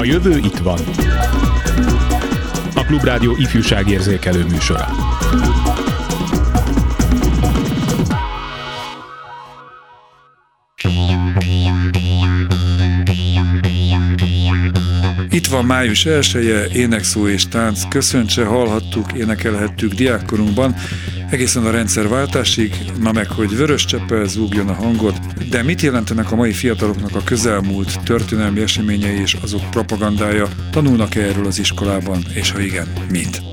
A jövő itt van. A Klubrádió ifjúságérzékelő műsora. Itt van május 1 -e, énekszó és tánc, köszöntse, hallhattuk, énekelhettük diákkorunkban, egészen a rendszerváltásig, na meg, hogy vörös cseppel zúgjon a hangot, de mit jelentenek a mai fiataloknak a közelmúlt történelmi eseményei és azok propagandája, tanulnak-e erről az iskolában, és ha igen, mit?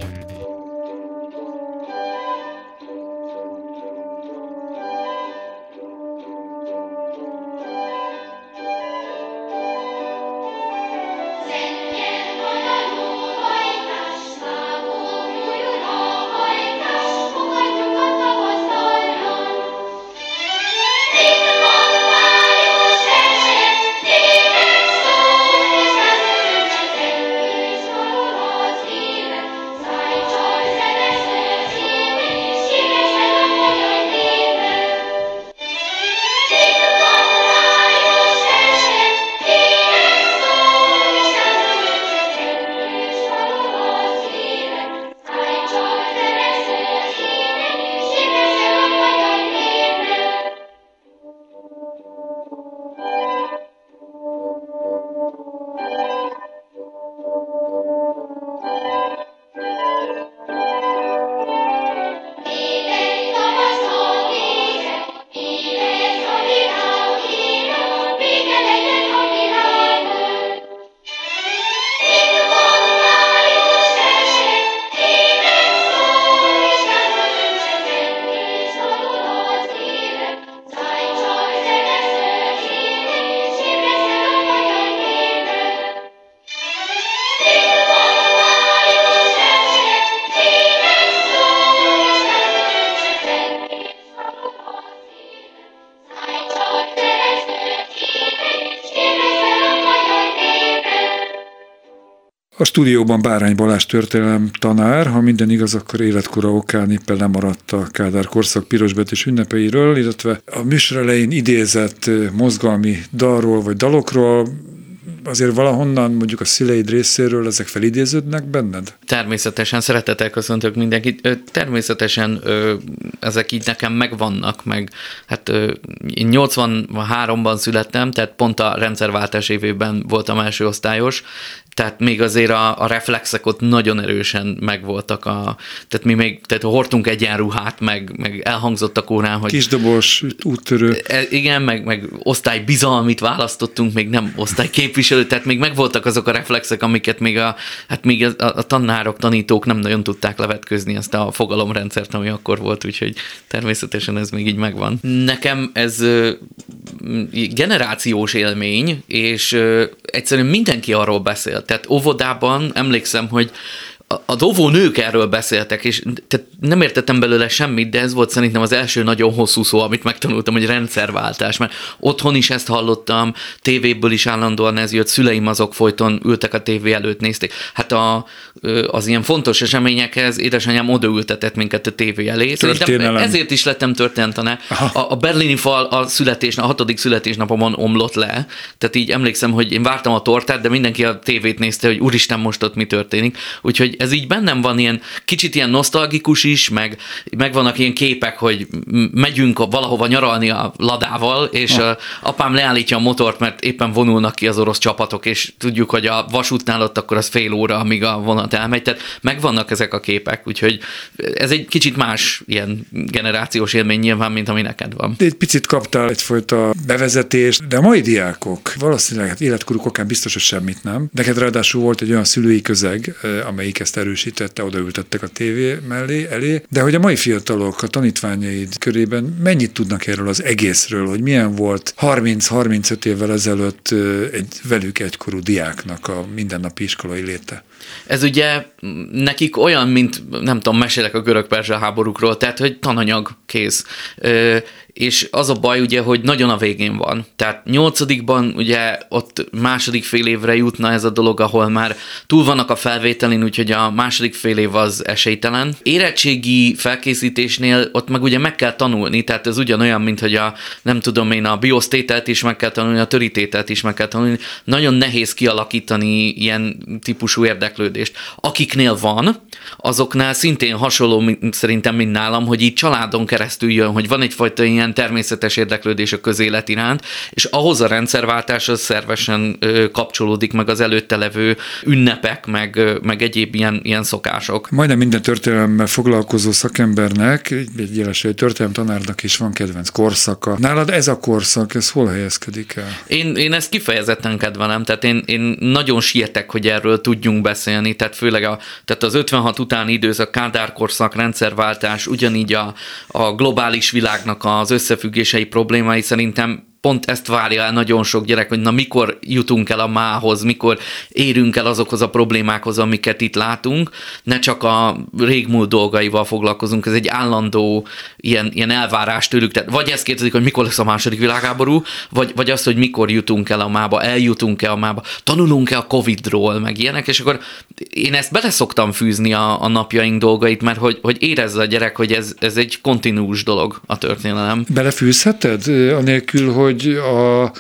Stúdióban Bárány Balázs történelem tanár, ha minden igaz, akkor életkora okán éppen lemaradt a Kádár korszak pirosbetűs ünnepeiről, illetve a műsor elején idézett mozgalmi dalról vagy dalokról, azért valahonnan mondjuk a szüleid részéről ezek felidéződnek benned? Természetesen szeretettel köszöntök mindenkit. Természetesen ezek így nekem megvannak, meg hát én 83-ban születtem, tehát pont a rendszerváltás évében voltam első osztályos, tehát még azért a, a reflexek ott nagyon erősen megvoltak. A, tehát mi még tehát hordtunk egyenruhát, meg, meg elhangzott a kórán, hogy... Kisdobos, úttörő. E, igen, meg, meg osztály bizalmit választottunk, még nem osztály képviselő, tehát még megvoltak azok a reflexek, amiket még a, hát még a, a tanárok, tanítók nem nagyon tudták levetközni ezt a fogalomrendszert, ami akkor volt, úgyhogy természetesen ez még így megvan. Nekem ez generációs élmény, és egyszerűen mindenki arról beszélt, tehát óvodában emlékszem, hogy a dovó nők erről beszéltek, és tehát nem értettem belőle semmit, de ez volt szerintem az első nagyon hosszú szó, amit megtanultam, hogy rendszerváltás, mert otthon is ezt hallottam, tévéből is állandóan ez jött, szüleim azok folyton ültek a tévé előtt, nézték. Hát a, az ilyen fontos eseményekhez édesanyám odaültetett minket a tévé elé. Szerintem ezért is lettem történetane. A, a berlini fal a születés, a hatodik születésnapomon omlott le, tehát így emlékszem, hogy én vártam a tortát, de mindenki a tévét nézte, hogy úristen, most ott mi történik. Úgyhogy ez így bennem van ilyen kicsit ilyen nosztalgikus is, meg, meg vannak ilyen képek, hogy megyünk valahova nyaralni a ladával, és a apám leállítja a motort, mert éppen vonulnak ki az orosz csapatok, és tudjuk, hogy a vasútnál ott akkor az fél óra, amíg a vonat elmegy, tehát megvannak ezek a képek, úgyhogy ez egy kicsit más ilyen generációs élmény nyilván, mint ami neked van. Egy picit kaptál egyfajta bevezetést, de a mai diákok valószínűleg hát életkoruk okán biztos, hogy semmit nem. Neked ráadásul volt egy olyan szülői közeg, amelyik ezt erősítette, odaültettek a tévé mellé, elé, de hogy a mai fiatalok, a tanítványaid körében mennyit tudnak erről az egészről, hogy milyen volt 30-35 évvel ezelőtt egy velük egykorú diáknak a mindennapi iskolai léte? Ez ugye nekik olyan, mint nem tudom, mesélek a görög-perzsa háborúkról, tehát hogy tananyag kész és az a baj ugye, hogy nagyon a végén van. Tehát nyolcadikban ugye ott második fél évre jutna ez a dolog, ahol már túl vannak a felvételin, úgyhogy a második fél év az esélytelen. Érettségi felkészítésnél ott meg ugye meg kell tanulni, tehát ez ugyanolyan, mint hogy a, nem tudom én, a biosztételt is meg kell tanulni, a törítételt is meg kell tanulni. Nagyon nehéz kialakítani ilyen típusú érdeklődést. Akiknél van, azoknál szintén hasonló szerintem, mint nálam, hogy így családon keresztül jön, hogy van egyfajta ilyen természetes érdeklődés a közélet iránt, és ahhoz a rendszerváltás az szervesen kapcsolódik meg az előtte levő ünnepek, meg, meg egyéb ilyen, ilyen szokások. Majdnem minden történelemmel foglalkozó szakembernek, egy jeleső történelem tanárnak is van kedvenc korszaka. Nálad ez a korszak, ez hol helyezkedik el? Én, én ezt kifejezetten kedvelem, tehát én, én nagyon sietek, hogy erről tudjunk beszélni, tehát főleg a, tehát az 56 utáni időszak, Kádár korszak, rendszerváltás, ugyanígy a, a globális világnak az összefüggései problémái szerintem pont ezt várja el nagyon sok gyerek, hogy na mikor jutunk el a mához, mikor érünk el azokhoz a problémákhoz, amiket itt látunk, ne csak a régmúlt dolgaival foglalkozunk, ez egy állandó ilyen, ilyen elvárás tőlük, tehát vagy ezt kérdezik, hogy mikor lesz a második világháború, vagy, vagy azt, hogy mikor jutunk el a mába, eljutunk-e a mába, tanulunk-e a Covid-ról, meg ilyenek, és akkor én ezt bele szoktam fűzni a, a napjaink dolgait, mert hogy, hogy érezze a gyerek, hogy ez, ez egy kontinús dolog a történelem. Belefűzheted, anélkül, hogy hogy a,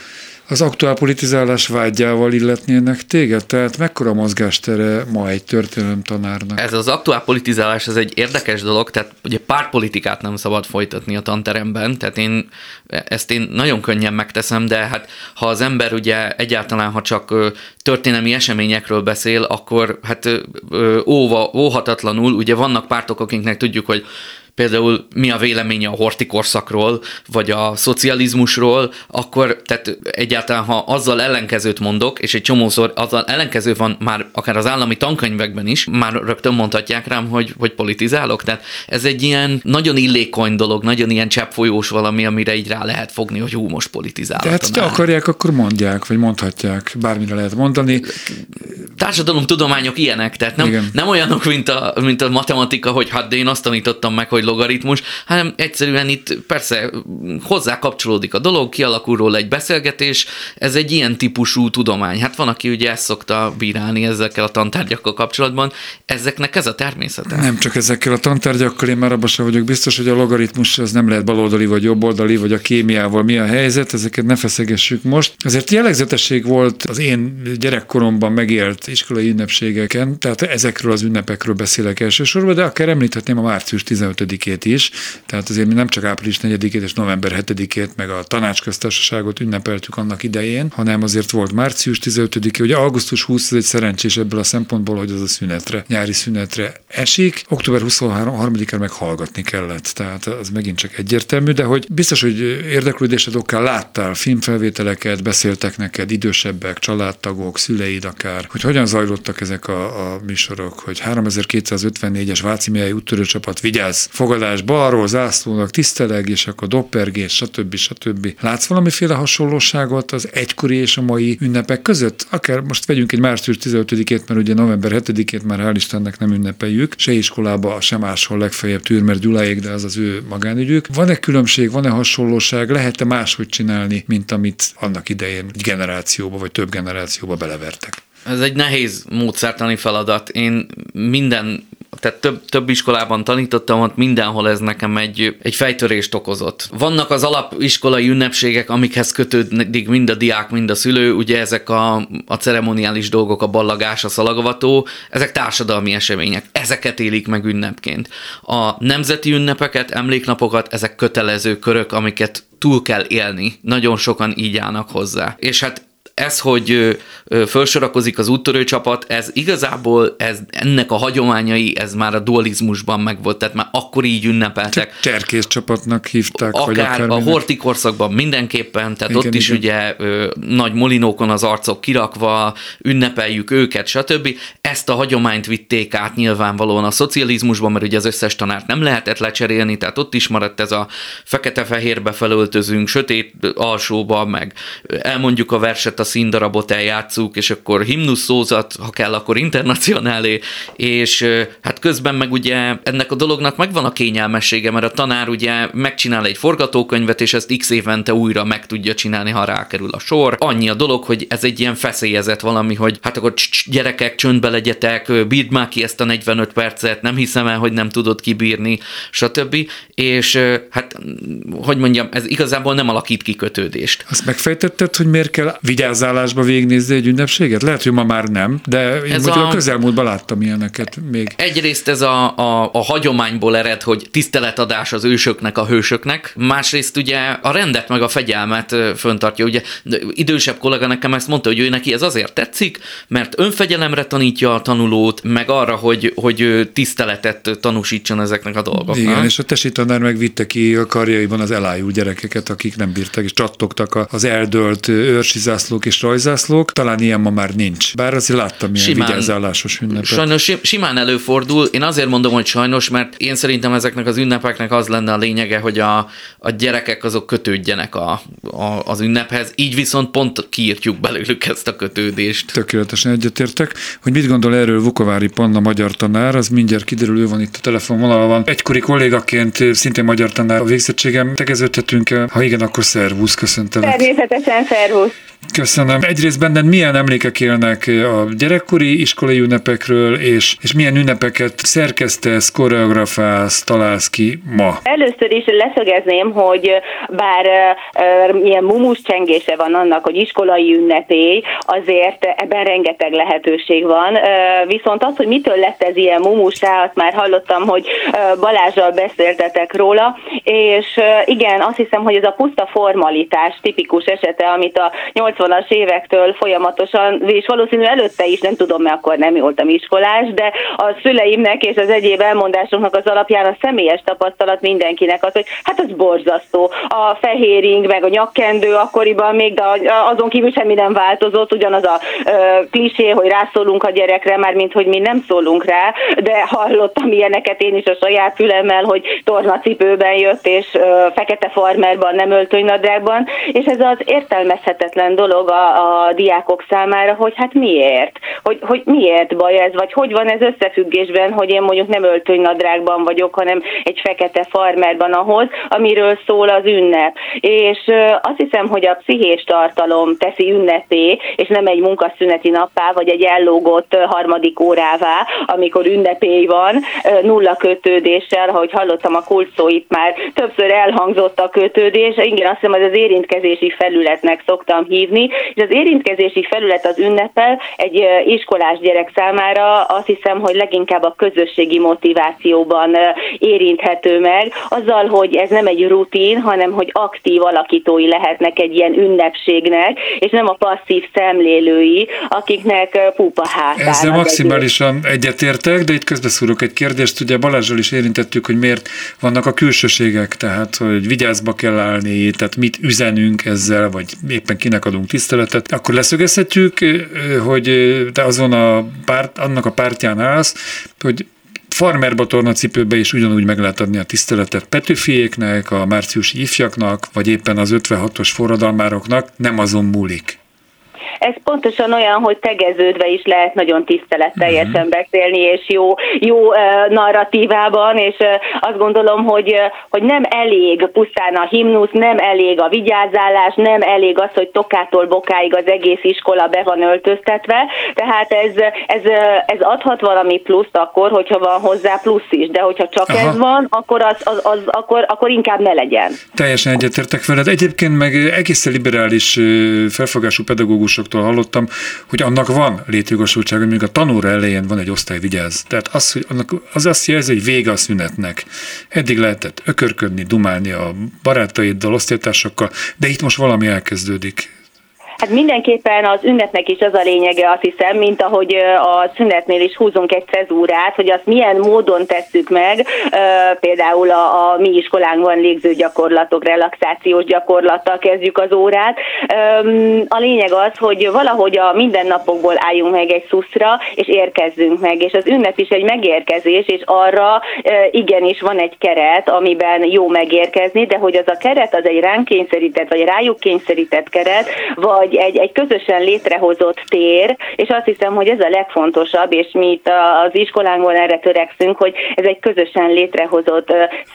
az aktuál politizálás vágyával illetnének téged? Tehát mekkora mozgástere ma egy tanárnak? Ez az aktuál politizálás, ez egy érdekes dolog, tehát ugye pártpolitikát nem szabad folytatni a tanteremben, tehát én ezt én nagyon könnyen megteszem, de hát ha az ember ugye egyáltalán, ha csak történelmi eseményekről beszél, akkor hát óva, óhatatlanul, ugye vannak pártok, akiknek tudjuk, hogy például mi a véleménye a hortikorszakról, vagy a szocializmusról, akkor tehát egyáltalán, ha azzal ellenkezőt mondok, és egy csomószor azzal ellenkező van már akár az állami tankönyvekben is, már rögtön mondhatják rám, hogy, hogy politizálok. Tehát ez egy ilyen nagyon illékony dolog, nagyon ilyen cseppfolyós valami, amire így rá lehet fogni, hogy hú, most politizálok. Tehát ha akarják, akkor mondják, vagy mondhatják, bármire lehet mondani. Társadalomtudományok ilyenek, tehát nem, nem olyanok, mint a, mint a matematika, hogy hát de én azt tanítottam meg, hogy logaritmus, hanem egyszerűen itt persze hozzá kapcsolódik a dolog, kialakul róla egy beszélgetés, ez egy ilyen típusú tudomány. Hát van, aki ugye ezt szokta bírálni ezekkel a tantárgyakkal kapcsolatban, ezeknek ez a természete. Nem csak ezekkel a tantárgyakkal, én már abban sem vagyok biztos, hogy a logaritmus az nem lehet baloldali vagy jobboldali, vagy a kémiával mi a helyzet, ezeket ne feszegessük most. Azért jellegzetesség volt az én gyerekkoromban megélt iskolai ünnepségeken, tehát ezekről az ünnepekről beszélek elsősorban, de akár említhetném a március 15 15-ét is, tehát azért mi nem csak április 4-ét és november 7-ét, meg a tanácsköztársaságot ünnepeltük annak idején, hanem azért volt március 15-e, ugye augusztus 20 ez egy szerencsés ebből a szempontból, hogy az a szünetre, nyári szünetre esik, október 23-án meg hallgatni kellett, tehát az megint csak egyértelmű, de hogy biztos, hogy érdeklődésed okán láttál filmfelvételeket, beszéltek neked idősebbek, családtagok, szüleid akár, hogy hogyan zajlottak ezek a, a műsorok, hogy 3254-es Váci Mihály úttörő csapat vigyáz, fogadás balról, zászlónak tiszteleg, és akkor doppergés, stb. stb. Látsz valamiféle hasonlóságot az egykori és a mai ünnepek között? Akár most vegyünk egy március 15-ét, mert ugye november 7-ét már hál' Istennek nem ünnepeljük, se iskolába, se máshol legfeljebb Türmer Gyuláék, de az az ő magánügyük. Van-e különbség, van-e hasonlóság, lehet-e máshogy csinálni, mint amit annak idején egy generációba vagy több generációba belevertek? Ez egy nehéz módszertani feladat. Én minden tehát több, több iskolában tanítottam, ott mindenhol ez nekem egy, egy fejtörést okozott. Vannak az alapiskolai ünnepségek, amikhez kötődik mind a diák, mind a szülő, ugye ezek a, a ceremoniális dolgok, a ballagás, a szalagavató, ezek társadalmi események, ezeket élik meg ünnepként. A nemzeti ünnepeket, emléknapokat, ezek kötelező körök, amiket túl kell élni. Nagyon sokan így állnak hozzá. És hát ez, hogy felsorakozik az úttörő csapat, ez igazából ez, ennek a hagyományai, ez már a dualizmusban megvolt, tehát már akkor így ünnepeltek. Cserkész csapatnak hívták. Akár, vagy akár a horti korszakban mindenképpen, tehát igen, ott is igen. ugye ö, nagy molinókon az arcok kirakva, ünnepeljük őket, stb. Ezt a hagyományt vitték át nyilvánvalóan a szocializmusban, mert ugye az összes tanárt nem lehetett lecserélni, tehát ott is maradt ez a fekete-fehérbe felöltözünk, sötét alsóba, meg elmondjuk a verset a színdarabot eljátszuk, és akkor himnusz szózat, ha kell, akkor internacionálé, és hát közben meg ugye ennek a dolognak megvan a kényelmessége, mert a tanár ugye megcsinál egy forgatókönyvet, és ezt x évente újra meg tudja csinálni, ha rákerül a sor. Annyi a dolog, hogy ez egy ilyen feszélyezett valami, hogy hát akkor gyerekek, csöndbe legyetek, bírd már ki ezt a 45 percet, nem hiszem el, hogy nem tudod kibírni, stb. És hát, hogy mondjam, ez igazából nem alakít ki kötődést. Azt megfejtetted, hogy miért kell vigyázálásba végignézni egy ünnepséget? Lehet, hogy ma már nem, de én a... a közelmúltban láttam ilyeneket még. Egyrészt ez a, a, a hagyományból ered, hogy tiszteletadás az ősöknek, a hősöknek, másrészt ugye a rendet meg a fegyelmet föntartja. Ugye idősebb kollega nekem ezt mondta, hogy ő neki ez azért tetszik, mert önfegyelemre tanítja a tanulót, meg arra, hogy, hogy tiszteletet tanúsítson ezeknek a dolgoknak. Igen, és a tesi tanár megvitte ki a karjaiban az elájult gyerekeket, akik nem bírtak, és csattogtak az eldölt őrsizászlók és rajzászlók. Talán ilyen ma már nincs. Bár azért láttam ilyen simán, vigyázálásos ünnepet. Sajnos simán előfordul. Én azért mondom, hogy sajnos, mert én szerintem ezeknek az ünnepeknek az lenne a lényege, hogy a, a gyerekek azok kötődjenek a, a, az ünnephez. Így viszont pont kiírtjuk belőlük ezt a kötődést. Tökéletesen egyetértek. Hogy mit gondol erről Vukovári Panna magyar tanár, az mindjárt kiderül, ő van itt a telefonvonalban. Egykori kollégaként, szintén magyar tanár a végzettségem, tegeződhetünk -e? Ha igen, akkor szervusz, köszöntelek. Természetesen szervusz. Köszönöm. Egyrészt benned milyen emlékek élnek a gyerekkori iskolai ünnepekről, és, és milyen ünnepeket szerkesztesz, koreografálsz, találsz ki ma? Először is leszögezném, hogy bár uh, milyen mumus csengése van annak, hogy iskolai ünnepély, azért ebben rengeteg lehetőség van. Viszont az, hogy mitől lett ez ilyen mumusá, azt már hallottam, hogy uh, Balázsral beszéltetek róla, és igen, azt hiszem, hogy ez a puszta formalitás tipikus esete, amit a 80-as évektől folyamatosan, és valószínű előtte is, nem tudom, mert akkor nem voltam iskolás, de a szüleimnek és az egyéb elmondásoknak az alapján a személyes tapasztalat mindenkinek az, hogy hát az borzasztó. A fehéring, meg a nyakkendő akkoriban még, de azon kívül semmi nem változott, ugyanaz a klisé, hogy rászólunk a gyerekre, már mint hogy mi nem szólunk rá, de hallottam ilyeneket én is a saját fülemmel, hogy tornacipőben jött, és ö, fekete farmerban, nem öltönynadrágban, és ez az értelmezhetetlen dolog a, a diákok számára, hogy hát miért? Hogy, hogy miért baj ez, vagy hogy van ez összefüggésben, hogy én mondjuk nem öltönynadrágban vagyok, hanem egy fekete farmerban ahhoz, amiről szól az ünnep. És azt hiszem, hogy a pszichés tartalom teszi ünnepé, és nem egy munkaszüneti nappá, vagy egy ellógott harmadik órává, amikor ünnepély van, nulla kötődéssel, ahogy hallottam a kulcóit már többször elhangzott a kötődés, igen, azt hiszem, hogy az érintkezési felületnek szoktam hívni, és az érintkezési felület az ünnepel egy iskolás gyerek számára. Azt hiszem, hogy leginkább a közösségi motivációban érinthető meg, azzal, hogy ez nem egy rutin, hanem hogy aktív alakítói lehetnek egy ilyen ünnepségnek, és nem a passzív szemlélői, akiknek pupa hátán. Ezzel maximálisan egyetértek, de itt közbeszúrok egy kérdést, ugye Balázsral is érintettük, hogy miért vannak a külsőségek, tehát hogy vigyázba kell állni, tehát mit üzenünk ezzel, vagy éppen kinek adunk tiszteletet, akkor leszögezhetjük, hogy te azon a párt, annak a pártján állsz, hogy farmerba tornacipőbe is ugyanúgy meg lehet adni a tiszteletet Petőfiéknek, a márciusi ifjaknak, vagy éppen az 56-os forradalmároknak, nem azon múlik. Ez pontosan olyan, hogy tegeződve is lehet nagyon tiszteletteljesen uh-huh. beszélni, és jó, jó narratívában, és azt gondolom, hogy, hogy nem elég pusztán a himnusz, nem elég a vigyázálás, nem elég az, hogy tokától bokáig az egész iskola be van öltöztetve, tehát ez, ez, ez adhat valami pluszt akkor, hogyha van hozzá plusz is, de hogyha csak Aha. ez van, akkor, az, az, az, akkor, akkor inkább ne legyen. Teljesen egyetértek veled. Egyébként meg egészen liberális felfogású pedagógusok másoktól hallottam, hogy annak van létjogosultsága, hogy még a tanóra elején van egy osztály vigyáz. Tehát az, hogy annak, az azt jelzi, hogy vége a szünetnek. Eddig lehetett ökörködni, dumálni a barátaiddal, osztálytársakkal, de itt most valami elkezdődik. Hát mindenképpen az ünnepnek is az a lényege, azt hiszem, mint ahogy a szünetnél is húzunk egy cezúrát, hogy azt milyen módon tesszük meg, például a, a mi iskolánkban légző gyakorlatok, relaxációs gyakorlattal kezdjük az órát. A lényeg az, hogy valahogy a mindennapokból álljunk meg egy szuszra, és érkezzünk meg, és az ünnep is egy megérkezés, és arra igenis van egy keret, amiben jó megérkezni, de hogy az a keret az egy ránk kényszerített, vagy rájuk kényszerített keret, vagy hogy egy, egy közösen létrehozott tér, és azt hiszem, hogy ez a legfontosabb, és mi itt az iskolánkban erre törekszünk, hogy ez egy közösen létrehozott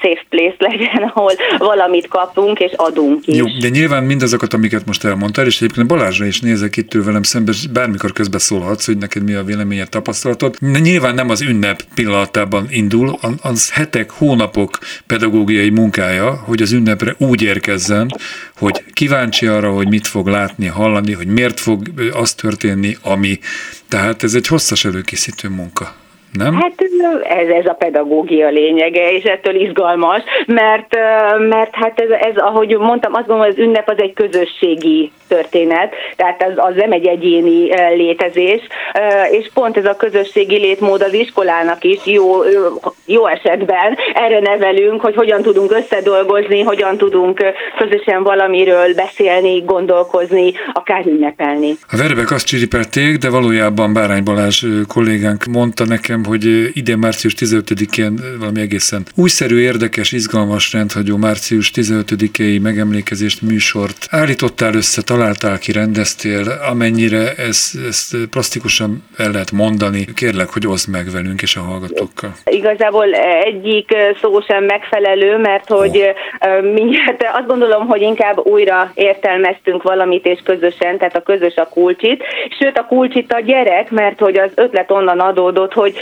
safe place legyen, ahol valamit kapunk és adunk is. Jó, de nyilván mindazokat, amiket most elmondtál, és egyébként Balázsra is nézek itt ő velem szemben, bármikor közbeszólhatsz, hogy neked mi a véleményed, tapasztalatod. Nyilván nem az ünnep pillanatában indul, az hetek, hónapok pedagógiai munkája, hogy az ünnepre úgy érkezzen, hogy kíváncsi arra, hogy mit fog látni, hallani, hogy miért fog az történni, ami. Tehát ez egy hosszas előkészítő munka nem? Hát ez, ez a pedagógia lényege, és ettől izgalmas, mert, mert hát ez, ez, ahogy mondtam, azt gondolom, az ünnep az egy közösségi történet, tehát az, az nem egy egyéni létezés, és pont ez a közösségi létmód az iskolának is jó, jó esetben erre nevelünk, hogy hogyan tudunk összedolgozni, hogyan tudunk közösen valamiről beszélni, gondolkozni, akár ünnepelni. A verbek azt csiripelték, de valójában Bárány Balázs kollégánk mondta nekem, hogy idén március 15-én valami egészen újszerű, érdekes, izgalmas rendhagyó március 15-i megemlékezést műsort állítottál össze, találtál ki, rendeztél, amennyire ezt, ezt plastikusan el lehet mondani. Kérlek, hogy oszd meg velünk és a hallgatókkal. Igazából egyik szó sem megfelelő, mert hogy oh. mindjárt azt gondolom, hogy inkább újra értelmeztünk valamit és közösen, tehát a közös a kulcsit, sőt a kulcsit a gyerek, mert hogy az ötlet onnan adódott, hogy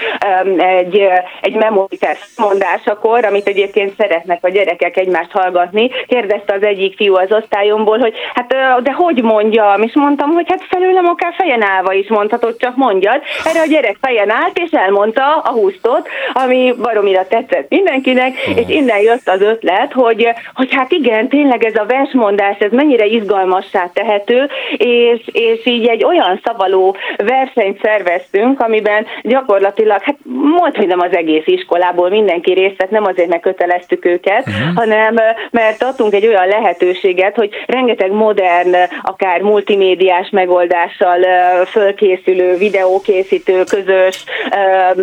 egy, egy memoritás mondásakor, amit egyébként szeretnek a gyerekek egymást hallgatni, kérdezte az egyik fiú az osztályomból, hogy hát de hogy mondjam, és mondtam, hogy hát felőlem akár fejen állva is mondhatod, csak mondjad. Erre a gyerek fejen állt, és elmondta a húztot, ami baromira tetszett mindenkinek, oh. és innen jött az ötlet, hogy, hogy hát igen, tényleg ez a versmondás, ez mennyire izgalmassá tehető, és, és így egy olyan szavaló versenyt szerveztünk, amiben gyakorlatilag hát mondta, hogy nem az egész iskolából mindenki részt vett, nem azért, mert köteleztük őket, uh-huh. hanem mert adtunk egy olyan lehetőséget, hogy rengeteg modern, akár multimédiás megoldással fölkészülő, videókészítő, közös,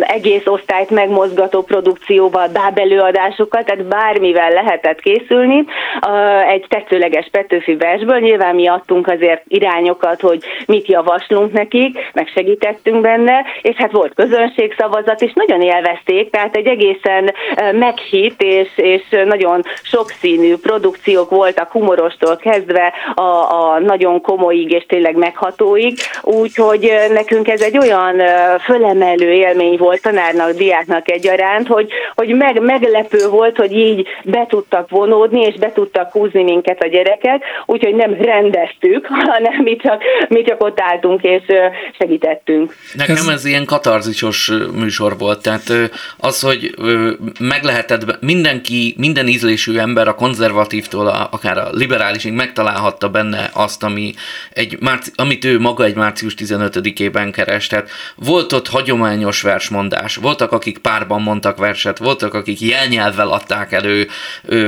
egész osztályt megmozgató produkcióval, bábelőadásokkal, tehát bármivel lehetett készülni. Egy tetszőleges Petőfi versből nyilván mi adtunk azért irányokat, hogy mit javaslunk nekik, meg segítettünk benne, és hát volt közönségszava, szavazat, és nagyon élvezték, tehát egy egészen meghitt és, és nagyon sokszínű produkciók voltak humorostól kezdve a, a nagyon komolyig és tényleg meghatóig, úgyhogy nekünk ez egy olyan fölemelő élmény volt tanárnak, diáknak egyaránt, hogy, hogy meg, meglepő volt, hogy így be tudtak vonódni, és be tudtak húzni minket a gyerekek, úgyhogy nem rendeztük, hanem mi csak, mi csak ott álltunk és segítettünk. Nekem ez ilyen katarzisos műsor volt, tehát az, hogy meg lehetett, mindenki, minden ízlésű ember a konzervatívtól a, akár a liberálisig megtalálhatta benne azt, ami egy márci, amit ő maga egy március 15-ében keres. Volt ott hagyományos versmondás, voltak, akik párban mondtak verset, voltak, akik jelnyelvvel adták elő,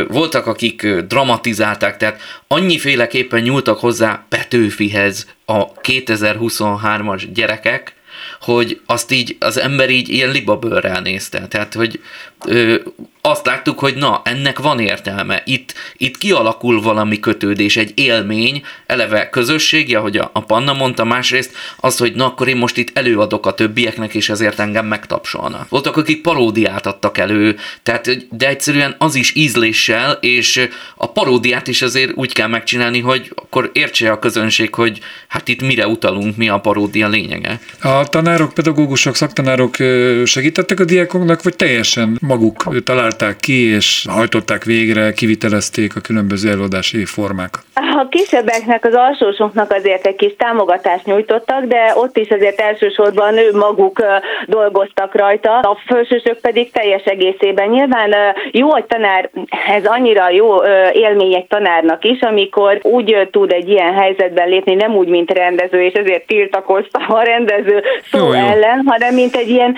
voltak, akik dramatizálták, tehát annyiféleképpen nyúltak hozzá Petőfihez a 2023-as gyerekek, hogy azt így az ember így ilyen libabőrrel nézte. Tehát, hogy ö, azt láttuk, hogy na, ennek van értelme. Itt, itt kialakul valami kötődés, egy élmény, eleve közösségi, ahogy a, a Panna mondta, másrészt az, hogy na, akkor én most itt előadok a többieknek, és ezért engem megtapsolnak. Voltak, akik paródiát adtak elő, tehát, de egyszerűen az is ízléssel, és a paródiát is azért úgy kell megcsinálni, hogy akkor értse a közönség, hogy hát itt mire utalunk, mi a paródia lényege. A tanárok, pedagógusok, szaktanárok segítettek a diákoknak, vagy teljesen maguk találták ki, és hajtották végre, kivitelezték a különböző előadási formákat? A kisebbeknek, az alsósoknak azért egy kis támogatást nyújtottak, de ott is azért elsősorban ő maguk dolgoztak rajta, a felsősök pedig teljes egészében. Nyilván jó, hogy tanár, ez annyira jó élmény egy tanárnak is, amikor úgy tud egy ilyen helyzetben lépni, nem úgy, mint rendező, és ezért tiltakoztam a rendező szó jó, jó. ellen, hanem mint egy ilyen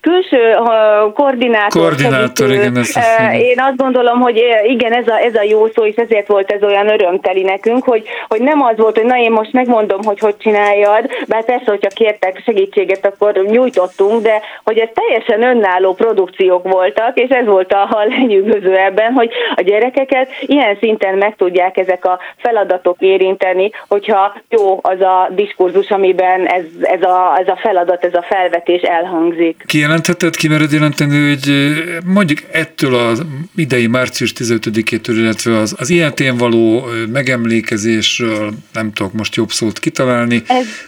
külső koordinátor. Koordinátor, igen. Ez Én azt gondolom, hogy igen, ez a, ez a jó szó, és ezért volt ez olyan öröm örömteli nekünk, hogy, hogy nem az volt, hogy na én most megmondom, hogy hogy csináljad, bár persze, hogyha kértek segítséget, akkor nyújtottunk, de hogy ez teljesen önálló produkciók voltak, és ez volt a, a lenyűgöző ebben, hogy a gyerekeket ilyen szinten meg tudják ezek a feladatok érinteni, hogyha jó az a diskurzus, amiben ez, ez, a, ez a feladat, ez a felvetés elhangzik. Kijelentheted, kimered jelenteni, hogy mondjuk ettől az idei március 15-től, illetve az, az ilyen tén való megemlékezésről, nem tudok most jobb szót kitalálni,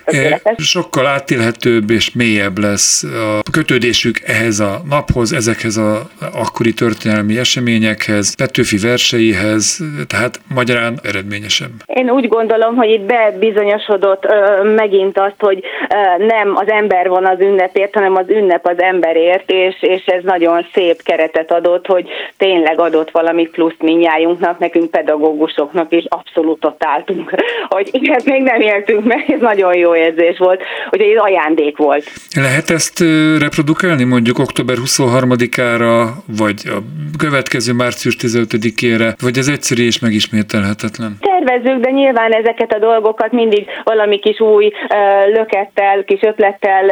ez sokkal átélhetőbb és mélyebb lesz a kötődésük ehhez a naphoz, ezekhez a akkori történelmi eseményekhez, Petőfi verseihez, tehát magyarán eredményesebb. Én úgy gondolom, hogy itt bebizonyosodott ö, megint azt, hogy ö, nem az ember van az ünnepért, hanem az ünnep az emberért, és, és ez nagyon szép keretet adott, hogy tényleg adott valami pluszt minnyájunknak, nekünk pedagógusoknak is abszolút ott álltunk, hogy ilyet még nem éltünk meg, ez nagyon jó érzés volt, hogy ez ajándék volt. Lehet ezt reprodukálni mondjuk október 23-ára, vagy a következő március 15-ére, vagy ez egyszerű és megismételhetetlen? Tervezzük, de nyilván ezeket a dolgokat mindig valami kis új lökettel, kis ötlettel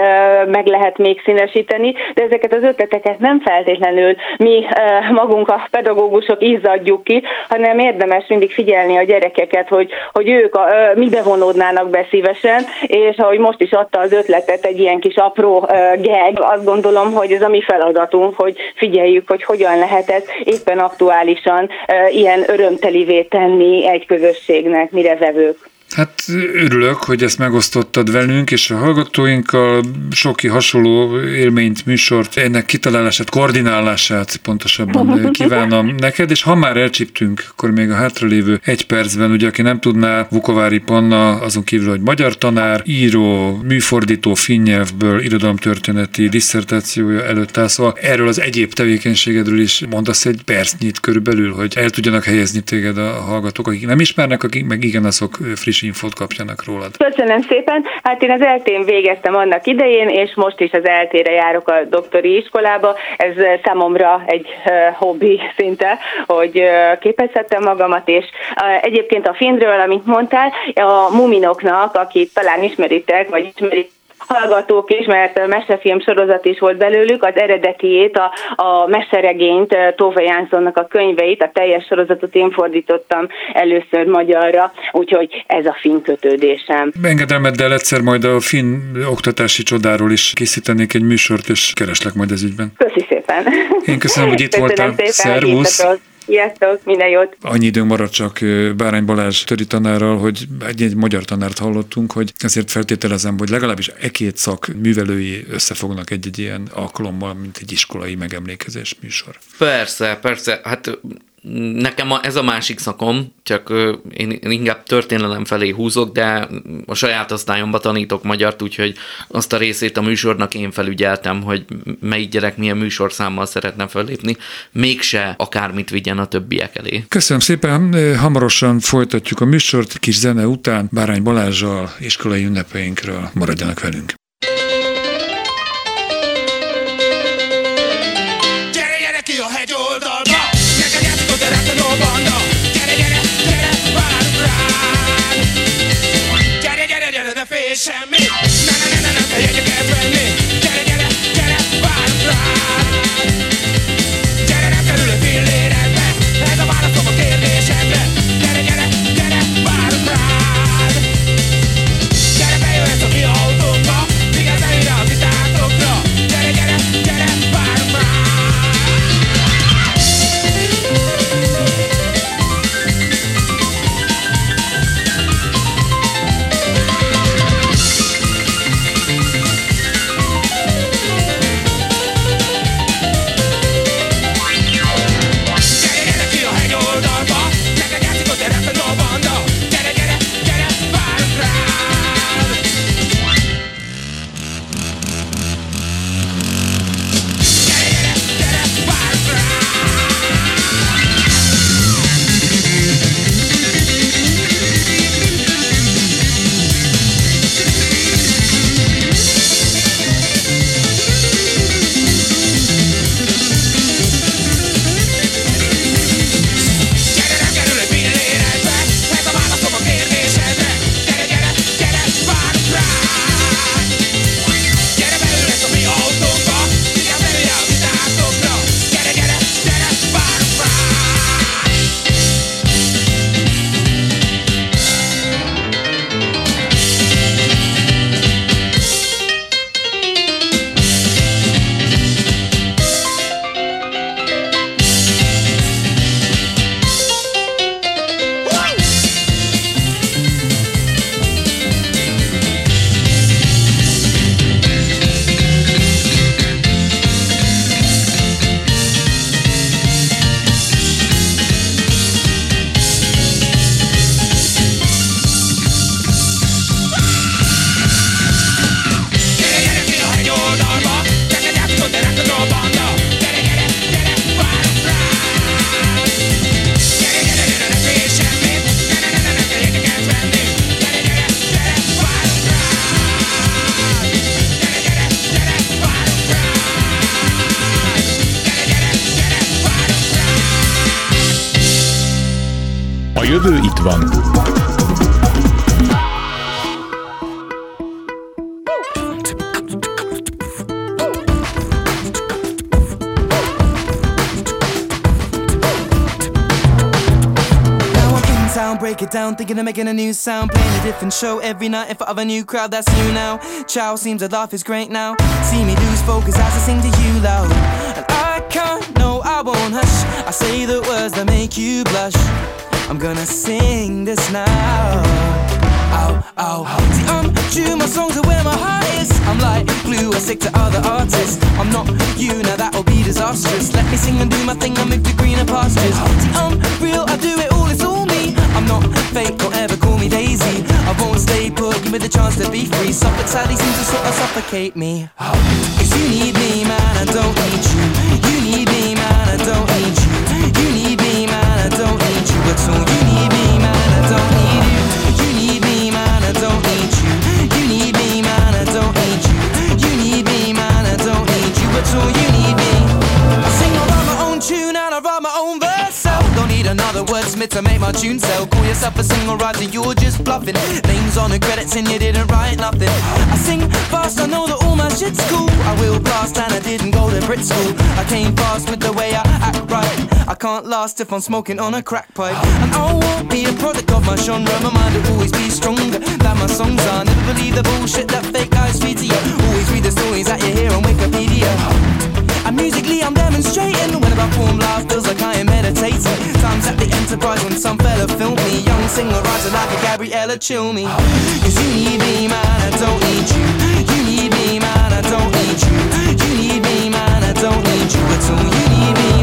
meg lehet még színesíteni, de ezeket az ötleteket nem feltétlenül mi magunk a pedagógusok izzadjuk ki, hanem érdemes mindig figyelni a gyerekeket, hogy, hogy ők a, mibe vonódnának be szívesen, és ahogy most is adta az ötletet egy ilyen kis apró geg, azt gondolom, hogy ez a mi feladatunk, hogy figyeljük, hogy hogyan lehet ez éppen aktuálisan ilyen örömtelivé tenni egy közösségnek, mire vevők. Hát örülök, hogy ezt megosztottad velünk, és a hallgatóinkkal soki hasonló élményt, műsort, ennek kitalálását, koordinálását pontosabban kívánom neked, és ha már elcsíptünk, akkor még a hátralévő egy percben, ugye aki nem tudná, Vukovári Panna, azon kívül, hogy magyar tanár, író, műfordító finnyelvből, irodalomtörténeti diszertációja előtt áll, szóval erről az egyéb tevékenységedről is mondasz egy percnyit körülbelül, hogy el tudjanak helyezni téged a hallgatók, akik nem ismernek, akik meg igen, azok friss infót kapjanak rólad. Köszönöm szépen. Hát én az eltén végeztem annak idején, és most is az eltére járok a doktori iskolába. Ez számomra egy hobbi szinte, hogy képezhettem magamat, és egyébként a filmről, amit mondtál, a muminoknak, akit talán ismeritek, vagy ismerik hallgatók is, mert mesefilm sorozat is volt belőlük, az eredetiét, a, a meseregényt, Tófa Jánszonnak a könyveit, a teljes sorozatot én fordítottam először magyarra, úgyhogy ez a finn kötődésem. Engedelmeddel egyszer majd a finn oktatási csodáról is készítenék egy műsort, és kereslek majd ez ügyben. Köszi szépen. Én köszönöm, hogy itt voltál. Szervusz. Sziasztok, minden jót! Annyi időnk maradt csak Bárány Balázs töri tanárral, hogy egy, egy magyar tanárt hallottunk, hogy ezért feltételezem, hogy legalábbis e két szak művelői összefognak egy-egy ilyen alkalommal, mint egy iskolai megemlékezés műsor. Persze, persze. Hát Nekem a, ez a másik szakom, csak én, inkább történelem felé húzok, de a saját osztályomban tanítok magyart, úgyhogy azt a részét a műsornak én felügyeltem, hogy melyik gyerek milyen műsorszámmal szeretne fellépni, mégse akármit vigyen a többiek elé. Köszönöm szépen, hamarosan folytatjuk a műsort, kis zene után Bárány Balázsjal, iskolai ünnepeinkről maradjanak velünk. Thinking of making a new sound. Playing a different show every night in front of a new crowd, that's you now. Chow seems to laugh is great now. See me lose focus as I sing to you loud. And I can't, no, I won't hush. I say the words that make you blush. I'm gonna sing this now. Ow, ow. See, I'm true, my songs are where my heart is. I'm like glue, I stick to other artists. I'm not you, now that'll be disastrous. Let me sing and do my thing, I move to greener pastures. See, I'm real, I do it all, it's all me. I'm not fake, don't ever call me Daisy. I won't stay put, give me the chance to be free. Suffolk sadly seems to sort of suffocate me. Cause you need me, man, I don't need you. You need me, man, I don't need you. You need another wordsmith to make my tune sell. Call yourself a single writer, you're just bluffing. Names on the credits and you didn't write nothing. I sing fast, I know that all my shit's cool. I will blast and I didn't go to Brit school. I came fast with the way I act right. I can't last if I'm smoking on a crack pipe. And I won't be a product of my genre. My mind will always be stronger than my songs are. Never believe the bullshit that fake guys feed to you. Always read the stories that you hear on Wikipedia. And musically I'm demonstrating. When I perform live feels like I am meditating. Times at the Enterprise when some fella filmed me. Young singer writer like a Gabriella chill me. Cause you need me man, I don't need you. You need me man, I don't need you. You need me man, I don't need you at all. You need me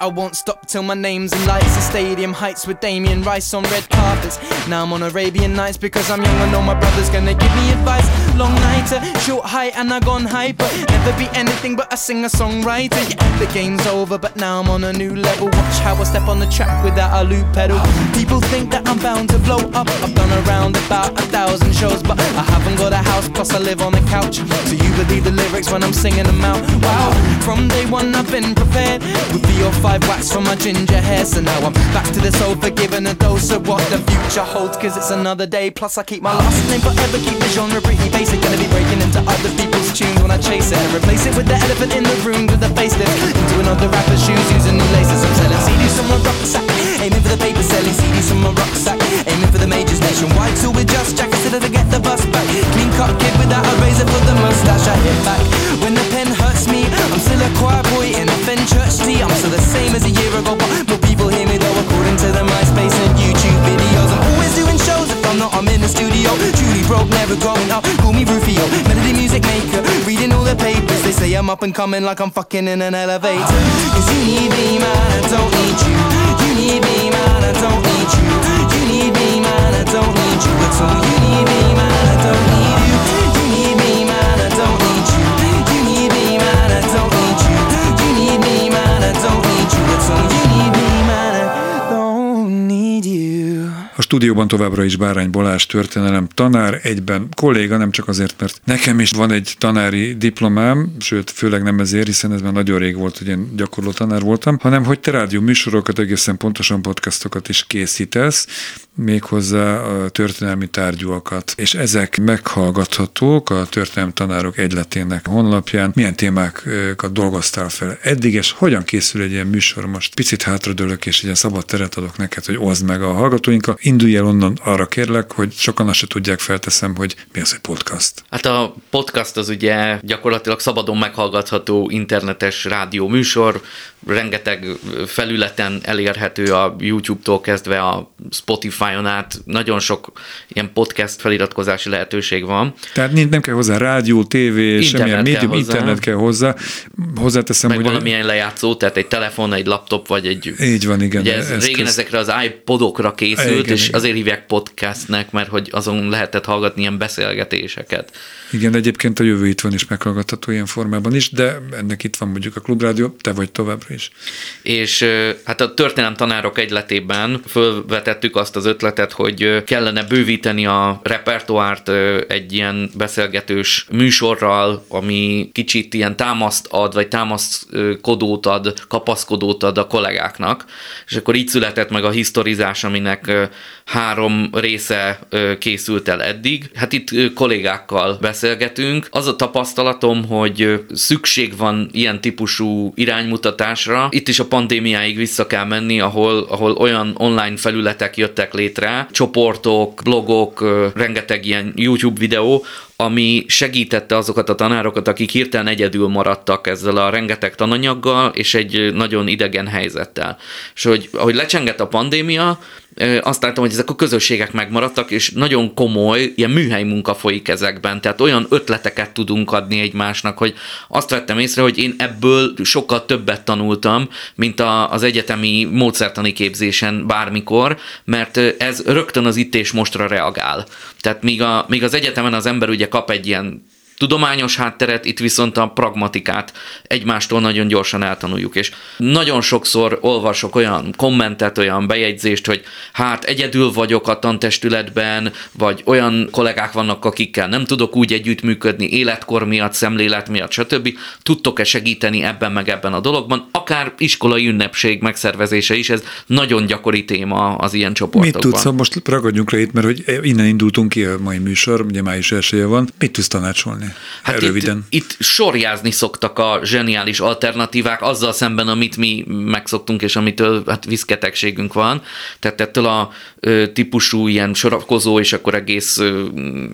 I won't stop till my name's in lights. The stadium heights with Damien Rice on red carpets. Now I'm on Arabian Nights because I'm young I know my brother's gonna give me advice Long nighter, short height and I gone hyper. Never be anything but a singer-songwriter. Yeah, the game's over but now I'm on a new level. Watch how I step on the track without a loop pedal. People think that I'm bound to blow up. I've done around about a thousand shows But I haven't got a house plus I live on a couch. So you believe the lyrics when I'm singing them out. Wow, from day one I've been prepared With three or five wax from my ginger hair. So now I'm back to the sofa giving a dose of what the future holds Cause it's another day Plus I keep my last name forever. Keep the genre pretty basic Gonna be breaking into other people's tunes when I chase it. Replace it with the elephant in the room with a facelift. Into another rapper's shoes using new laces. I'm selling CDs from my rucksack Aiming for the paper selling CDs from my rucksack Aiming for the majors nationwide So with just jack instead of to get the bus back Clean cut kid without a razor for the mustache I hit back When the pen hurts me I'm still a choir boy in a Fen church tee I'm still the same as a year ago But more people hear me though According to the MySpace and YouTube videos I'm not I'm in the studio. Truly broke never growing up. Call me Rufio Melody music maker. Reading all the papers. They say I'm up and coming Like I'm fucking in an elevator. Cause you need me man I don't need you. You need me man I don't need you. You need me man I don't need you at all. You need me man I don't need you. You need me man I don't need you. You need me man I don't need you. You need me man I don't need you at all. You stúdióban továbbra is Bárány Balázs történelem tanár, egyben kolléga, nem csak azért, mert nekem is van egy tanári diplomám, sőt, főleg nem ezért, hiszen ez már nagyon rég volt, hogy én gyakorló tanár voltam, hanem hogy te rádió műsorokat, egészen pontosan podcastokat is készítesz, méghozzá a történelmi tárgyúakat. És ezek meghallgathatók a történelmi tanárok egyletének honlapján. Milyen témákat dolgoztál fel eddig, és hogyan készül egy ilyen műsor? Most picit hátradőlök, és egy ilyen szabad teret adok neked, hogy oszd meg a hallgatóinkat. Indulj el onnan, arra kérlek, hogy sokan azt se tudják, felteszem, hogy mi az egy podcast. Hát a podcast az ugye gyakorlatilag szabadon meghallgatható internetes rádió műsor, rengeteg felületen elérhető a YouTube-tól kezdve a Spotify-on át, nagyon sok ilyen podcast feliratkozási lehetőség van. Tehát nem kell hozzá rádió, tévé, semmilyen kell médium, hozzá. internet kell hozzá. Hozzáteszem, Meg hogy... valamilyen lejátszó, tehát egy telefon, egy laptop, vagy egy... Így van, igen. Ugye ez, eszköz. régen ezekre az iPodokra készült, Igen, és azért hívják podcastnek, mert hogy azon lehetett hallgatni ilyen beszélgetéseket. Igen, egyébként a jövő itt van is meghallgatható ilyen formában is, de ennek itt van mondjuk a Klubrádió, te vagy továbbra is. És hát a történelem tanárok egyletében fölvetettük azt az ötletet, hogy kellene bővíteni a repertoárt egy ilyen beszélgetős műsorral, ami kicsit ilyen támaszt ad, vagy támaszkodót ad, kapaszkodót ad a kollégáknak. És akkor így született meg a historizás, aminek három része készült el eddig. Hát itt kollégákkal beszélgetünk. Az a tapasztalatom, hogy szükség van ilyen típusú iránymutatásra. Itt is a pandémiáig vissza kell menni, ahol, ahol olyan online felületek jöttek létre, csoportok, blogok, rengeteg ilyen YouTube videó, ami segítette azokat a tanárokat, akik hirtelen egyedül maradtak ezzel a rengeteg tananyaggal, és egy nagyon idegen helyzettel. És hogy ahogy lecsengett a pandémia, azt láttam, hogy ezek a közösségek megmaradtak, és nagyon komoly, ilyen műhely munka folyik ezekben, tehát olyan ötleteket tudunk adni egymásnak, hogy azt vettem észre, hogy én ebből sokkal többet tanultam, mint a, az egyetemi módszertani képzésen bármikor, mert ez rögtön az itt és mostra reagál. Tehát míg, a, míg az egyetemen az ember ugye kap egy ilyen tudományos hátteret, itt viszont a pragmatikát egymástól nagyon gyorsan eltanuljuk, és nagyon sokszor olvasok olyan kommentet, olyan bejegyzést, hogy hát egyedül vagyok a tantestületben, vagy olyan kollégák vannak, akikkel nem tudok úgy együttműködni életkor miatt, szemlélet miatt, stb. Tudtok-e segíteni ebben meg ebben a dologban? Akár iskolai ünnepség megszervezése is, ez nagyon gyakori téma az ilyen csoportokban. Mit tudsz, most ragadjunk le itt, mert hogy innen indultunk ki a mai műsor, ugye május elsője van, mit tudsz tanácsolni? Hát Röviden. Itt, itt sorjázni szoktak a zseniális alternatívák azzal szemben, amit mi megszoktunk, és amitől hát viszketegségünk van. Tehát ettől a ö, típusú ilyen sorakozó, és akkor egész ö,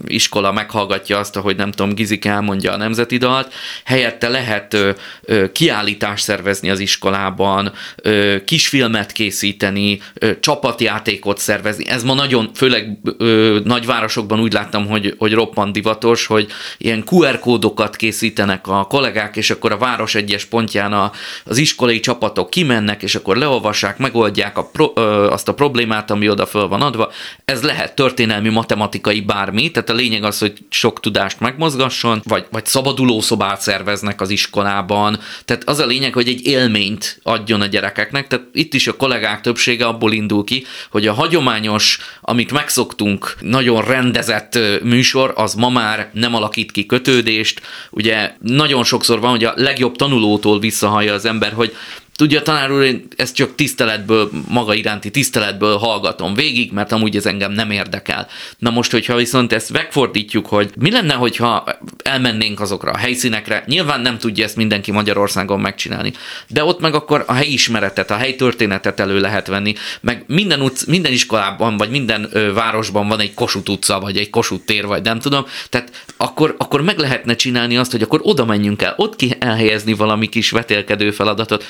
iskola meghallgatja azt, hogy nem tudom, Gizik elmondja a nemzeti dalt. Helyette lehet ö, ö, kiállítást szervezni az iskolában, ö, kisfilmet készíteni, ö, csapatjátékot szervezni. Ez ma nagyon, főleg ö, nagyvárosokban úgy láttam, hogy, hogy roppant divatos, hogy ilyen QR kódokat készítenek a kollégák, és akkor a város egyes pontján a, az iskolai csapatok kimennek, és akkor leolvassák, megoldják a pro, ö, azt a problémát, ami oda föl van adva. Ez lehet történelmi, matematikai bármi, tehát a lényeg az, hogy sok tudást megmozgasson, vagy, vagy szabaduló szobát szerveznek az iskolában. Tehát az a lényeg, hogy egy élményt adjon a gyerekeknek. Tehát itt is a kollégák többsége abból indul ki, hogy a hagyományos, amit megszoktunk, nagyon rendezett műsor, az ma már nem alakít ki kötődést. Ugye nagyon sokszor van, hogy a legjobb tanulótól visszahallja az ember, hogy Tudja, tanár úr, én ezt csak tiszteletből, maga iránti tiszteletből hallgatom végig, mert amúgy ez engem nem érdekel. Na most, hogyha viszont ezt megfordítjuk, hogy mi lenne, hogyha elmennénk azokra a helyszínekre, nyilván nem tudja ezt mindenki Magyarországon megcsinálni, de ott meg akkor a helyi ismeretet, a helyi történetet elő lehet venni, meg minden, utc, minden iskolában, vagy minden ö, városban van egy Kossuth utca, vagy egy Kossuth tér, vagy nem tudom, tehát akkor, akkor meg lehetne csinálni azt, hogy akkor oda menjünk el, ott ki elhelyezni valami kis vetélkedő feladatot,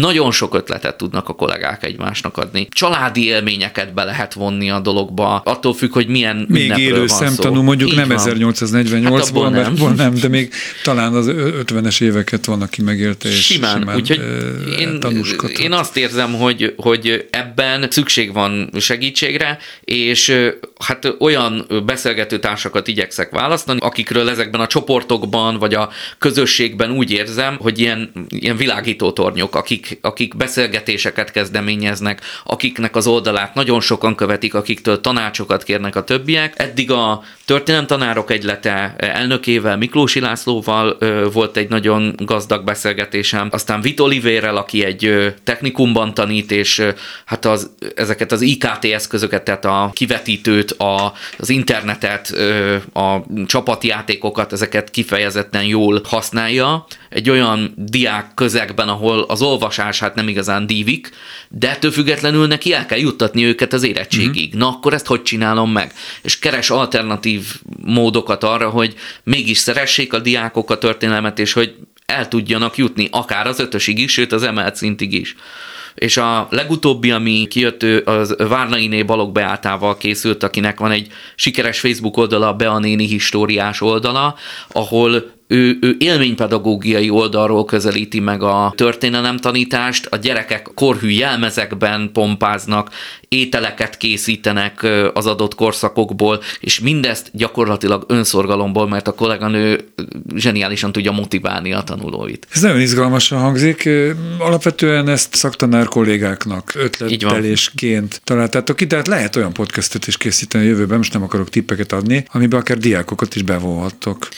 nagyon sok ötletet tudnak a kollégák egymásnak adni. Családi élményeket be lehet vonni a dologba, attól függ, hogy milyen Még élő szemtanú, szó. mondjuk Így nem 1848-ból, hát mert nem. nem, de még talán az 50-es éveket van, aki megélte, és simán, simán úgyhogy én, én azt érzem, hogy, hogy ebben szükség van segítségre, és hát olyan beszélgető társakat igyekszek választani, akikről ezekben a csoportokban, vagy a közösségben úgy érzem, hogy ilyen, ilyen világító tornyok, akik akik, akik beszélgetéseket kezdeményeznek, akiknek az oldalát nagyon sokan követik, akiktől tanácsokat kérnek a többiek. Eddig a tanárok egylete elnökével, Miklósi Lászlóval volt egy nagyon gazdag beszélgetésem, aztán Vit Olivérrel, aki egy technikumban tanít, és hát az, ezeket az IKT eszközöket, tehát a kivetítőt, a, az internetet, a csapatjátékokat, ezeket kifejezetten jól használja. Egy olyan diák közegben, ahol az olvasás hát nem igazán dívik, de ettől függetlenül neki el kell juttatni őket az érettségig. Mm-hmm. Na akkor ezt hogy csinálom meg? És keres alternatív módokat arra, hogy mégis szeressék a diákok a történelmet, és hogy el tudjanak jutni akár az ötösig is, sőt az emelt szintig is. És a legutóbbi, ami kijött, az Várnainé Balog Beátával készült, akinek van egy sikeres Facebook oldala, a Beanéni Históriás oldala, ahol ő, ő élménypedagógiai oldalról közelíti meg a történelemtanítást, a gyerekek korhű jelmezekben pompáznak, ételeket készítenek az adott korszakokból, és mindezt gyakorlatilag önszorgalomból, mert a kolléganő zseniálisan tudja motiválni a tanulóit. Ez nagyon izgalmasan hangzik. Alapvetően ezt szaktanár kollégáknak ötletelésként találtátok ki, tehát lehet olyan podcastot is készíteni a jövőben, most nem akarok tippeket adni, amiben akár diákokat is bevonhattok.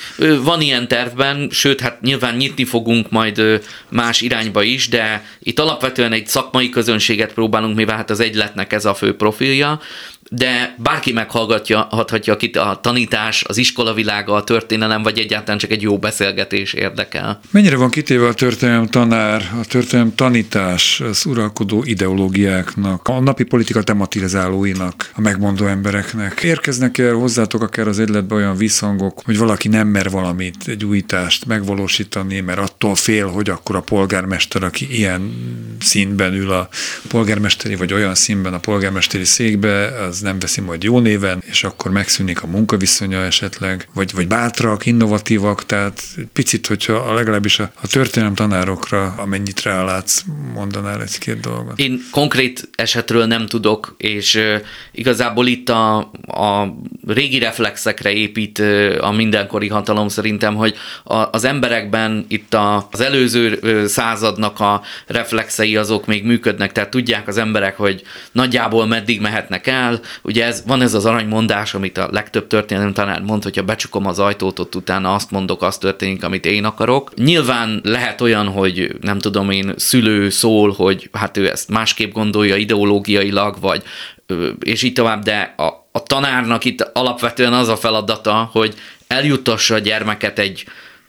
Van ilyen tervben, sőt, hát nyilván nyitni fogunk majd más irányba is, de itt alapvetően egy szakmai közönséget próbálunk, mivel hát az egyletnek ez a fő profilja, de bárki meghallgatja, hathatja, akit a tanítás, az iskolavilága, a történelem, vagy egyáltalán csak egy jó beszélgetés érdekel. Mennyire van kitéve a történelem tanár, a történelem tanítás az uralkodó ideológiáknak, a napi politika tematizálóinak, a megmondó embereknek? Érkeznek el hozzátok akár az egyletbe olyan visszhangok, hogy valaki nem mer valamit, egy újítást megvalósítani, mert attól fél, hogy akkor a polgármester, aki ilyen színben ül a polgármesteri, vagy olyan színben a polgármesteri székbe, az nem veszi majd jó néven, és akkor megszűnik a munkaviszonya esetleg, vagy, vagy bátrak, innovatívak, tehát picit, hogyha a legalábbis a, a történelem tanárokra, amennyit rálátsz, mondanál egy-két dolgot. Én konkrét esetről nem tudok, és igazából itt a, a régi reflexekre épít a mindenkori hatalom szerintem, hogy a, az emberekben itt a, az előző századnak a reflexei azok még működnek, tehát tudják az emberek, hogy nagyjából meddig mehetnek el, Ugye ez, van ez az aranymondás, amit a legtöbb történelem tanár mond, hogyha becsukom az ajtót, ott utána azt mondok, az történik, amit én akarok. Nyilván lehet olyan, hogy nem tudom én, szülő szól, hogy hát ő ezt másképp gondolja ideológiailag, vagy és így tovább, de a, a tanárnak itt alapvetően az a feladata, hogy eljuttassa a gyermeket egy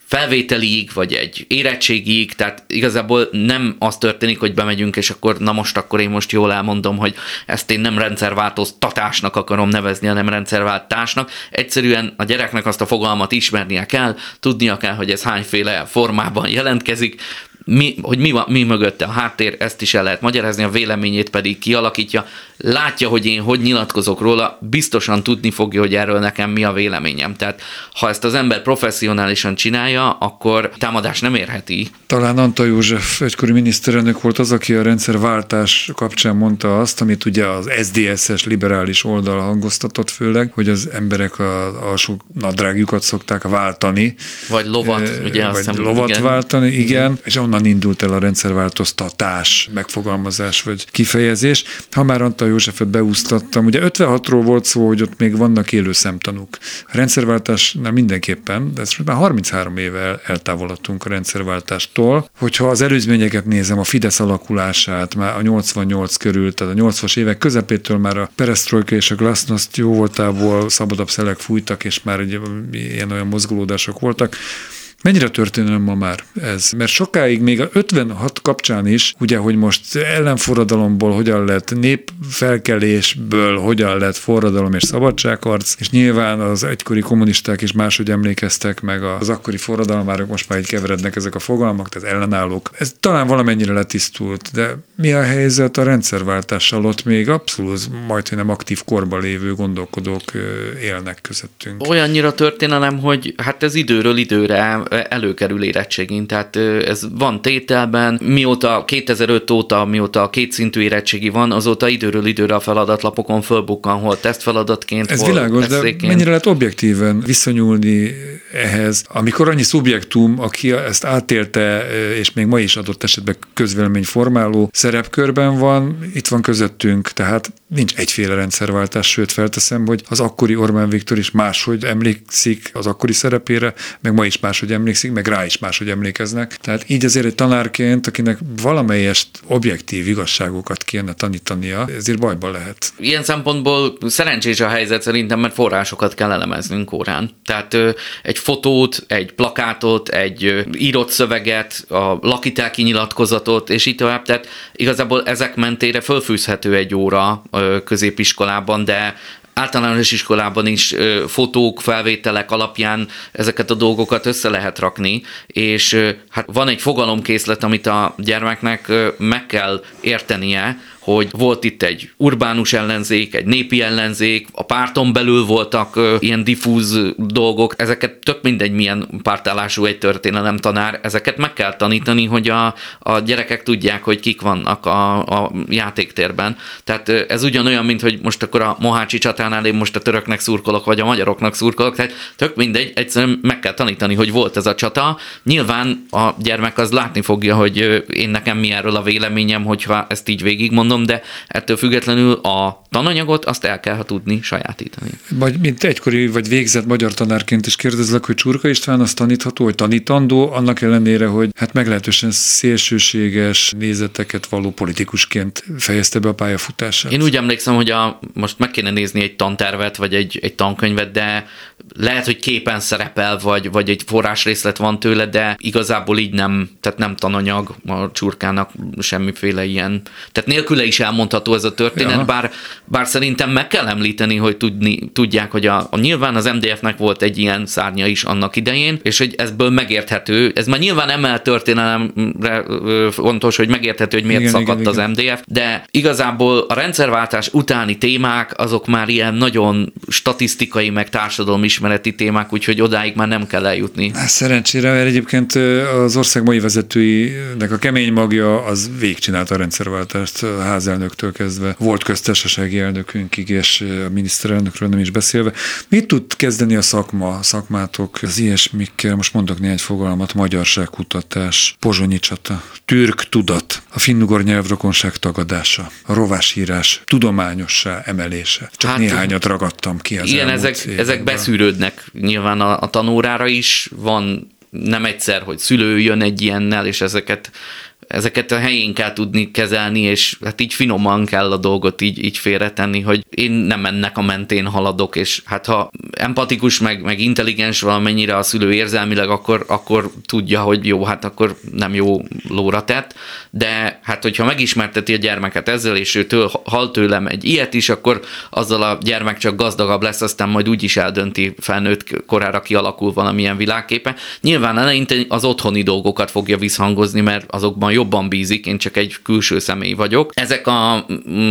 felvételiig, vagy egy érettségig, tehát igazából nem az történik, hogy bemegyünk, és akkor na most akkor én most jól elmondom, hogy ezt én nem rendszerváltoztatásnak akarom nevezni, hanem rendszerváltásnak. Egyszerűen a gyereknek azt a fogalmat ismernie kell, tudnia kell, hogy ez hányféle formában jelentkezik, mi, hogy mi, van, mi mögötte a háttér, ezt is el lehet magyarázni, a véleményét pedig kialakítja, látja, hogy én hogy nyilatkozok róla, biztosan tudni fogja, hogy erről nekem mi a véleményem. Tehát ha ezt az ember professzionálisan csinálja, akkor támadás nem érheti. Talán Antal József egykori miniszterelnök volt az, aki a rendszerváltás kapcsán mondta azt, amit ugye az SZDSZ-es liberális oldal hangoztatott főleg, hogy az emberek a alsó nadrágjukat szokták váltani. Vagy lovat, e, ugye vagy azt lovat igen. váltani, igen, és onnan onnan indult el a rendszerváltoztatás megfogalmazás vagy kifejezés. Ha már Antal Józsefet beúsztattam, ugye 56-ról volt szó, hogy ott még vannak élő szemtanúk. A rendszerváltásnál mindenképpen, de ezt már 33 éve eltávolodtunk a rendszerváltástól. Hogyha az előzményeket nézem, a Fidesz alakulását már a 88 körül, tehát a 80-as évek közepétől már a perestroika és a glasnost jó voltából szabadabb szelek fújtak, és már ilyen olyan mozgolódások voltak. Mennyire történelem ma már ez? Mert sokáig még a 56 kapcsán is, ugye, hogy most ellenforradalomból hogyan lett népfelkelésből, hogyan lett forradalom és szabadságharc, és nyilván az egykori kommunisták is máshogy emlékeztek, meg az akkori forradalmárok most már így keverednek ezek a fogalmak, tehát ellenállók. Ez talán valamennyire letisztult, de mi a helyzet a rendszerváltással? Ott még abszolút majdnem nem aktív korban lévő gondolkodók élnek közöttünk. Olyannyira történelem, hogy hát ez időről időre előkerül érettségén, tehát ez van tételben, mióta 2005 óta, mióta a kétszintű érettségi van, azóta időről időre a feladatlapokon fölbukkan, hol tesztfeladatként, Ez hol világos, de mennyire lehet objektíven viszonyulni ehhez, amikor annyi szubjektum, aki ezt átélte, és még ma is adott esetben közvélemény formáló szerepkörben van, itt van közöttünk, tehát nincs egyféle rendszerváltás, sőt felteszem, hogy az akkori Orbán Viktor is máshogy emlékszik az akkori szerepére, meg ma is máshogy emlékszik, meg rá is máshogy emlékeznek. Tehát így azért egy tanárként, akinek valamelyest objektív igazságokat kéne tanítania, ezért bajban lehet. Ilyen szempontból szerencsés a helyzet szerintem, mert forrásokat kell elemeznünk órán. Tehát egy fotót, egy plakátot, egy írott szöveget, a lakitelki nyilatkozatot, és így tovább. Tehát igazából ezek mentére fölfűzhető egy óra középiskolában, de általános iskolában is fotók, felvételek alapján ezeket a dolgokat össze lehet rakni, és hát van egy fogalomkészlet, amit a gyermeknek meg kell értenie, hogy volt itt egy urbánus ellenzék, egy népi ellenzék, a párton belül voltak ilyen diffúz dolgok, ezeket tök mindegy milyen pártállású egy történelem tanár, ezeket meg kell tanítani, hogy a, a gyerekek tudják, hogy kik vannak a, a játéktérben. Tehát ez ugyanolyan, mint hogy most akkor a Mohácsi csatánál én most a töröknek szurkolok, vagy a magyaroknak szurkolok, tehát tök mindegy, egyszerűen meg kell tanítani, hogy volt ez a csata. Nyilván a gyermek az látni fogja, hogy én nekem mi erről a véleményem, hogyha ezt így végigmondom, de ettől függetlenül a tananyagot azt el kell tudni sajátítani. Vagy mint egykori vagy végzett magyar tanárként is kérdezlek, hogy Csurka István az tanítható, hogy tanítandó, annak ellenére, hogy hát meglehetősen szélsőséges nézeteket való politikusként fejezte be a pályafutását. Én úgy emlékszem, hogy a, most meg kéne nézni egy tantervet, vagy egy, egy tankönyvet, de lehet, hogy képen szerepel, vagy, vagy egy forrásrészlet van tőle, de igazából így nem, tehát nem tananyag a csurkának semmiféle ilyen. Tehát nélküle is elmondható ez a történet, ja. bár, bár szerintem meg kell említeni, hogy tudni, tudják, hogy a, a nyilván az MDF-nek volt egy ilyen szárnya is annak idején, és hogy ezből megérthető, ez már nyilván emel történelemre fontos, hogy megérthető, hogy miért igen, szakadt igen, az igen. MDF, de igazából a rendszerváltás utáni témák azok már ilyen nagyon statisztikai, meg társadalmi ismereti témák, úgyhogy odáig már nem kell eljutni. Hát szerencsére, mert egyébként az ország mai vezetőinek a kemény magja az végigcsinálta a rendszerváltást házelnöktől kezdve. Volt köztársasági elnökünkig, és a miniszterelnökről nem is beszélve. Mit tud kezdeni a szakma, a szakmátok az ilyesmikkel? Most mondok néhány fogalmat, magyarságkutatás, pozsonyi csata, türk tudat, a finnugor nyelvrokonság tagadása, a rovásírás tudományossá emelése. Csak hát, néhányat ragadtam ki az Igen, ezek, ezek beszűrődnek nyilván a, a tanórára is. Van nem egyszer, hogy szülő jön egy ilyennel, és ezeket ezeket a helyén kell tudni kezelni, és hát így finoman kell a dolgot így, így félretenni, hogy én nem ennek a mentén haladok, és hát ha empatikus, meg, meg intelligens valamennyire a szülő érzelmileg, akkor, akkor tudja, hogy jó, hát akkor nem jó lóra tett, de hát hogyha megismerteti a gyermeket ezzel, és ő től, hal tőlem egy ilyet is, akkor azzal a gyermek csak gazdagabb lesz, aztán majd úgy is eldönti felnőtt korára kialakul valamilyen világképe. Nyilván eleinte az otthoni dolgokat fogja visszhangozni, mert azokban jobban bízik, én csak egy külső személy vagyok. Ezek a,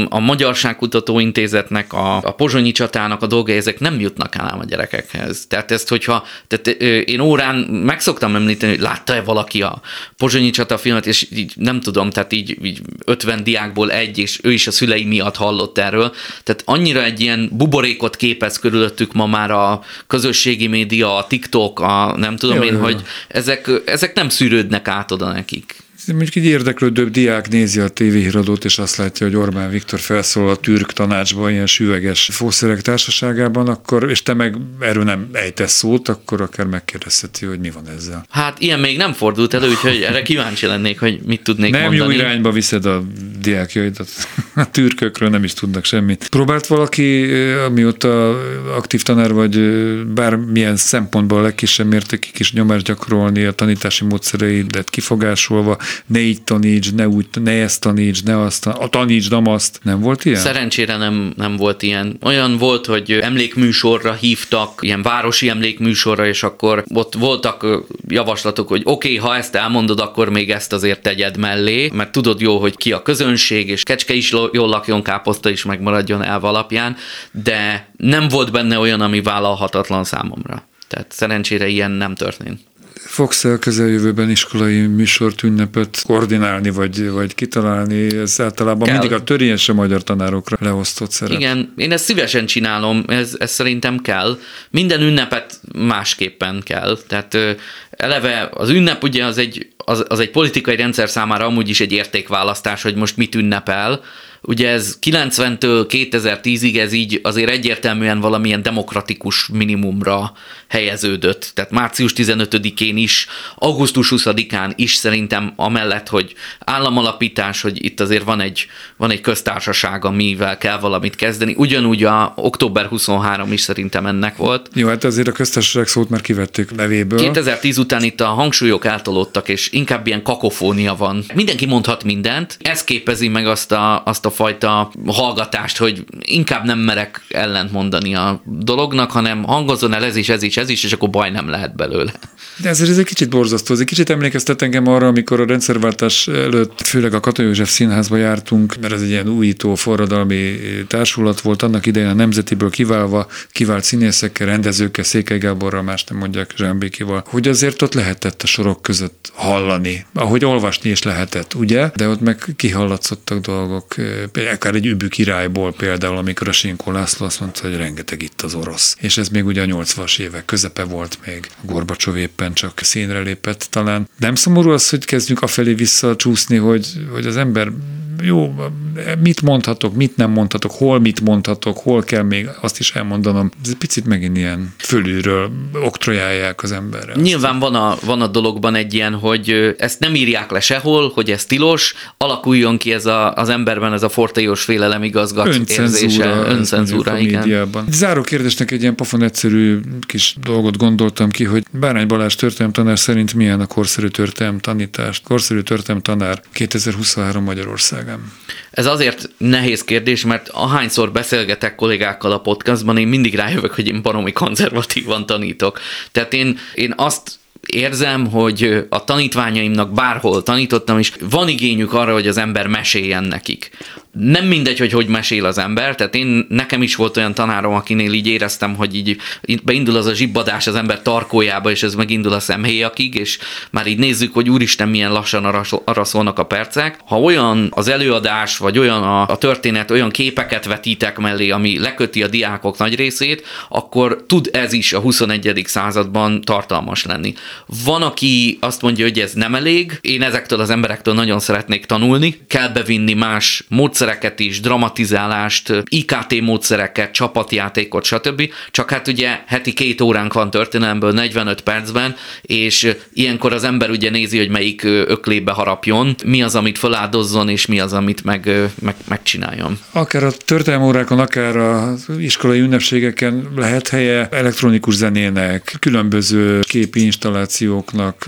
a Magyarságkutató Intézetnek, a, a Pozsonyi csatának a dolgai, ezek nem jutnak el a gyerekekhez. Tehát ezt, hogyha tehát én órán meg szoktam említeni, hogy látta-e valaki a Pozsonyi csata filmet, és így nem tudom, tehát így, így 50 diákból egy, és ő is a szülei miatt hallott erről. Tehát annyira egy ilyen buborékot képez körülöttük ma már a közösségi média, a TikTok, a nem tudom jó, én, jó. hogy ezek, ezek nem szűrődnek át oda nekik. Mondjuk egy érdeklődőbb diák nézi a tévéhíradót, és azt látja, hogy Orbán Viktor felszól a türk tanácsban, ilyen süveges fószerek társaságában, akkor, és te meg erről nem ejtesz szót, akkor akár megkérdezheti, hogy mi van ezzel. Hát ilyen még nem fordult elő, úgyhogy erre kíváncsi lennék, hogy mit tudnék nem mondani. Nem jó irányba viszed a diákjaidat. A türkökről nem is tudnak semmit. Próbált valaki, amióta aktív tanár vagy, bármilyen szempontból a legkisebb mértékig is nyomást gyakorolni a tanítási módszereidet kifogásolva, ne így taníts, ne úgy, ne ezt taníts, ne azt, a taníts, nem azt. Nem volt ilyen? Szerencsére nem, nem volt ilyen. Olyan volt, hogy emlékműsorra hívtak, ilyen városi emlékműsorra, és akkor ott voltak javaslatok, hogy oké, okay, ha ezt elmondod, akkor még ezt azért tegyed mellé, mert tudod jó, hogy ki a közönség, és kecske is jól lakjon, káposzta is megmaradjon elv alapján, de nem volt benne olyan, ami vállalhatatlan számomra. Tehát szerencsére ilyen nem történt fogsz el közeljövőben iskolai műsort, ünnepet koordinálni, vagy, vagy kitalálni? Ez általában kell. mindig a törvényes magyar tanárokra leosztott szerep. Igen, én ezt szívesen csinálom, ez, ez szerintem kell. Minden ünnepet másképpen kell. Tehát eleve az ünnep ugye az egy, az, az egy politikai rendszer számára amúgy is egy értékválasztás, hogy most mit ünnepel, Ugye ez 90-től 2010-ig ez így azért egyértelműen valamilyen demokratikus minimumra helyeződött. Tehát március 15-én is, augusztus 20-án is szerintem amellett, hogy államalapítás, hogy itt azért van egy, van egy köztársaság, amivel kell valamit kezdeni. Ugyanúgy a október 23 is szerintem ennek volt. Jó, hát azért a köztársaság szót már kivették nevéből. 2010 után itt a hangsúlyok eltolódtak, és inkább ilyen kakofónia van. Mindenki mondhat mindent, ez képezi meg azt a, azt a fajta hallgatást, hogy inkább nem merek ellent mondani a dolognak, hanem hangozon el ez is, ez is, ez is, és akkor baj nem lehet belőle. De ezért ez egy kicsit borzasztó. Ez egy kicsit emlékeztet engem arra, amikor a rendszerváltás előtt főleg a Kata József Színházba jártunk, mert ez egy ilyen újító forradalmi társulat volt, annak idején a Nemzetiből kiválva, kivált színészekkel, rendezőkkel, Székely Gáborral, más nem mondják, Zsámbékival, hogy azért ott lehetett a sorok között hallani, ahogy olvasni is lehetett, ugye? De ott meg kihallatszottak dolgok, akár egy übű királyból például, amikor a Sinkó László azt mondta, hogy rengeteg itt az orosz. És ez még ugye a 80-as évek közepe volt még. Gorbacsov éppen csak színre lépett talán. Nem szomorú az, hogy kezdjünk afelé visszacsúszni, hogy, hogy az ember jó, mit mondhatok, mit nem mondhatok, hol mit mondhatok, hol kell még azt is elmondanom. Ez egy picit megint ilyen fölülről oktrojálják az emberre. Nyilván van a, van a dologban egy ilyen, hogy ezt nem írják le sehol, hogy ez tilos, alakuljon ki ez a, az emberben ez a fortélyos félelem igazgat öncenzúra, érzése. Öncenzúra, igen. Médiában. Záró kérdésnek egy ilyen pofon egyszerű kis dolgot gondoltam ki, hogy Bárány Balázs tanár szerint milyen a korszerű történelem tanítást, korszerű történelem tanár 2023 Magyarországon? Ez azért nehéz kérdés, mert ahányszor beszélgetek kollégákkal a podcastban, én mindig rájövök, hogy én baromi konzervatívan tanítok. Tehát én, én azt érzem, hogy a tanítványaimnak bárhol tanítottam, és van igényük arra, hogy az ember meséljen nekik nem mindegy, hogy hogy mesél az ember, tehát én, nekem is volt olyan tanárom, akinél így éreztem, hogy így beindul az a zsibbadás az ember tarkójába, és ez megindul a szemhéjakig, és már így nézzük, hogy úristen, milyen lassan arra, szólnak a percek. Ha olyan az előadás, vagy olyan a, a történet, olyan képeket vetítek mellé, ami leköti a diákok nagy részét, akkor tud ez is a 21. században tartalmas lenni. Van, aki azt mondja, hogy ez nem elég, én ezektől az emberektől nagyon szeretnék tanulni, kell bevinni más módszer módszereket is, dramatizálást, IKT módszereket, csapatjátékot, stb. Csak hát ugye heti két óránk van történelemből 45 percben, és ilyenkor az ember ugye nézi, hogy melyik öklébe harapjon, mi az, amit feláldozzon, és mi az, amit meg, meg, megcsináljon. Akár a történelmi órákon, akár az iskolai ünnepségeken lehet helye elektronikus zenének, különböző képi installációknak,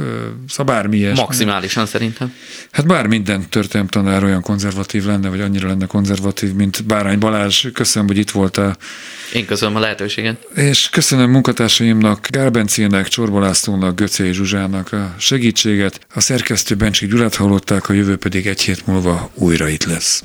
szóval bármi ilyesmi. Maximálisan szerintem. Hát bár minden történelmi tanár olyan konzervatív lenne, vagy annyira lenne konzervatív, mint Bárány Balázs. Köszönöm, hogy itt voltál. Én köszönöm a lehetőséget. És köszönöm munkatársaimnak, Gál Bencének, Csorba Lászlónak, Göcé Zsuzsának a segítséget. A szerkesztő Bencsik Gyulát hallották, a jövő pedig egy hét múlva újra itt lesz.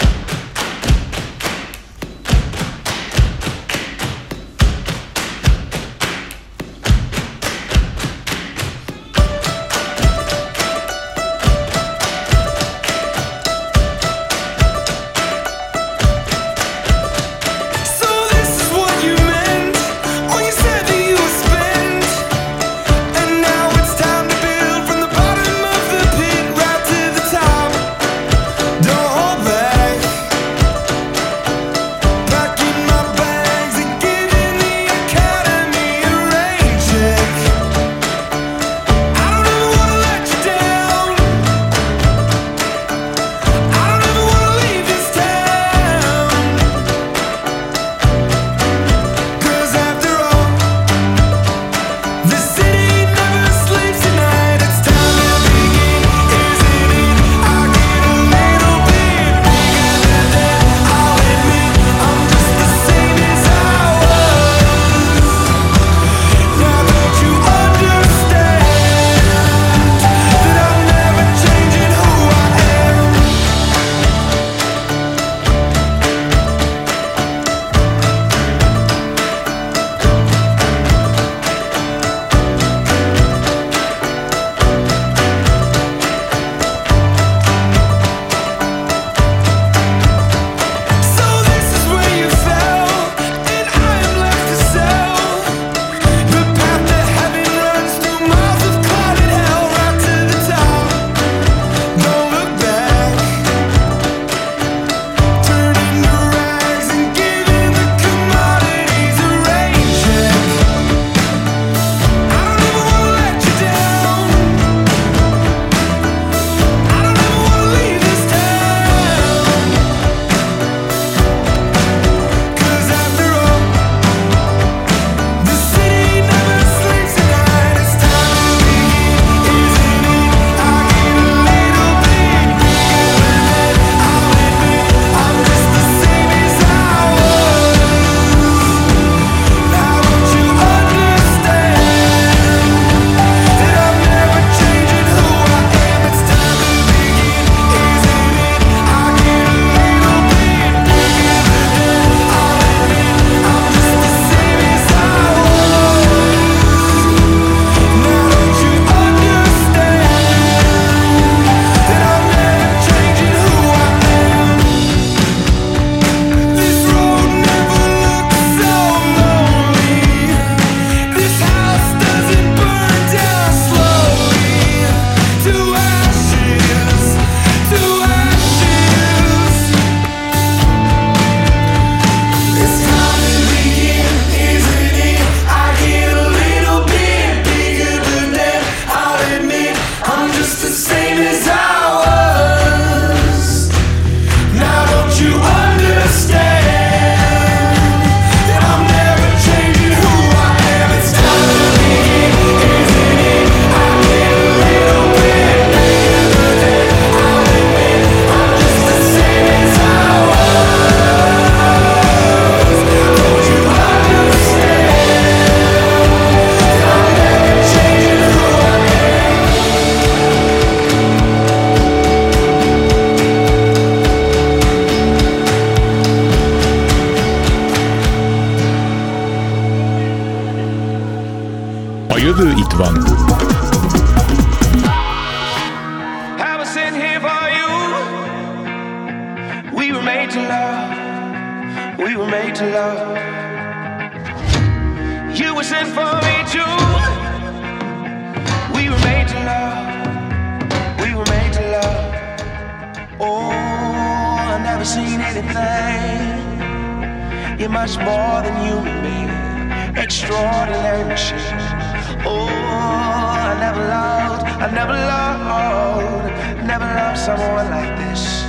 Never loved someone like this.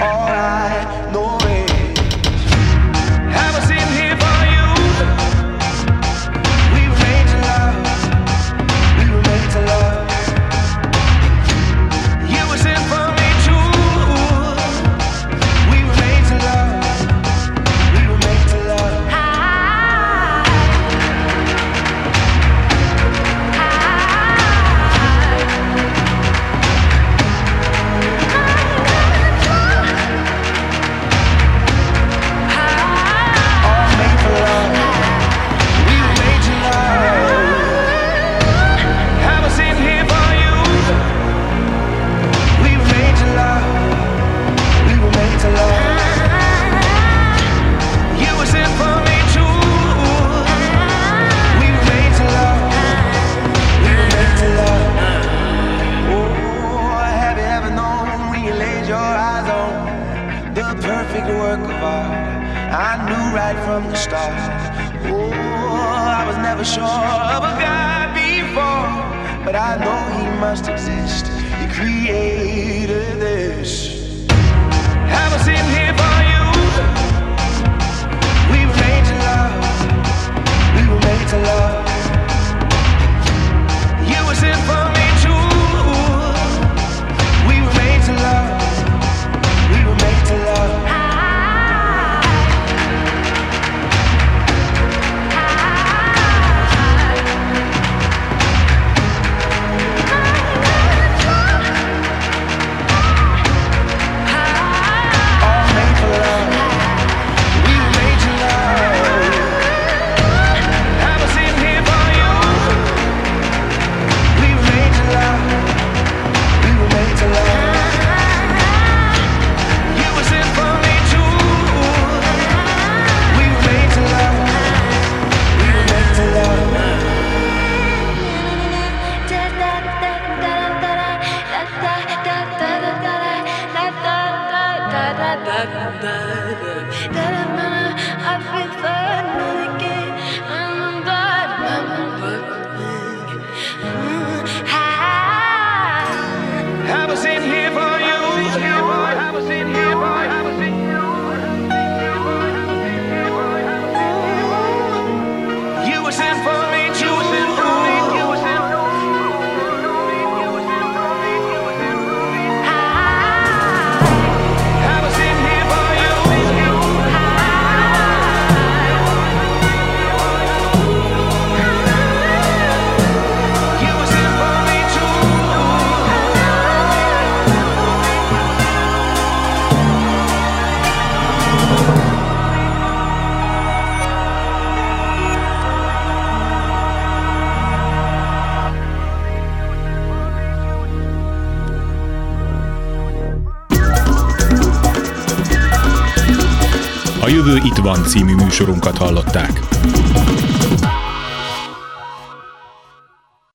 All I know. című műsorunkat hallották.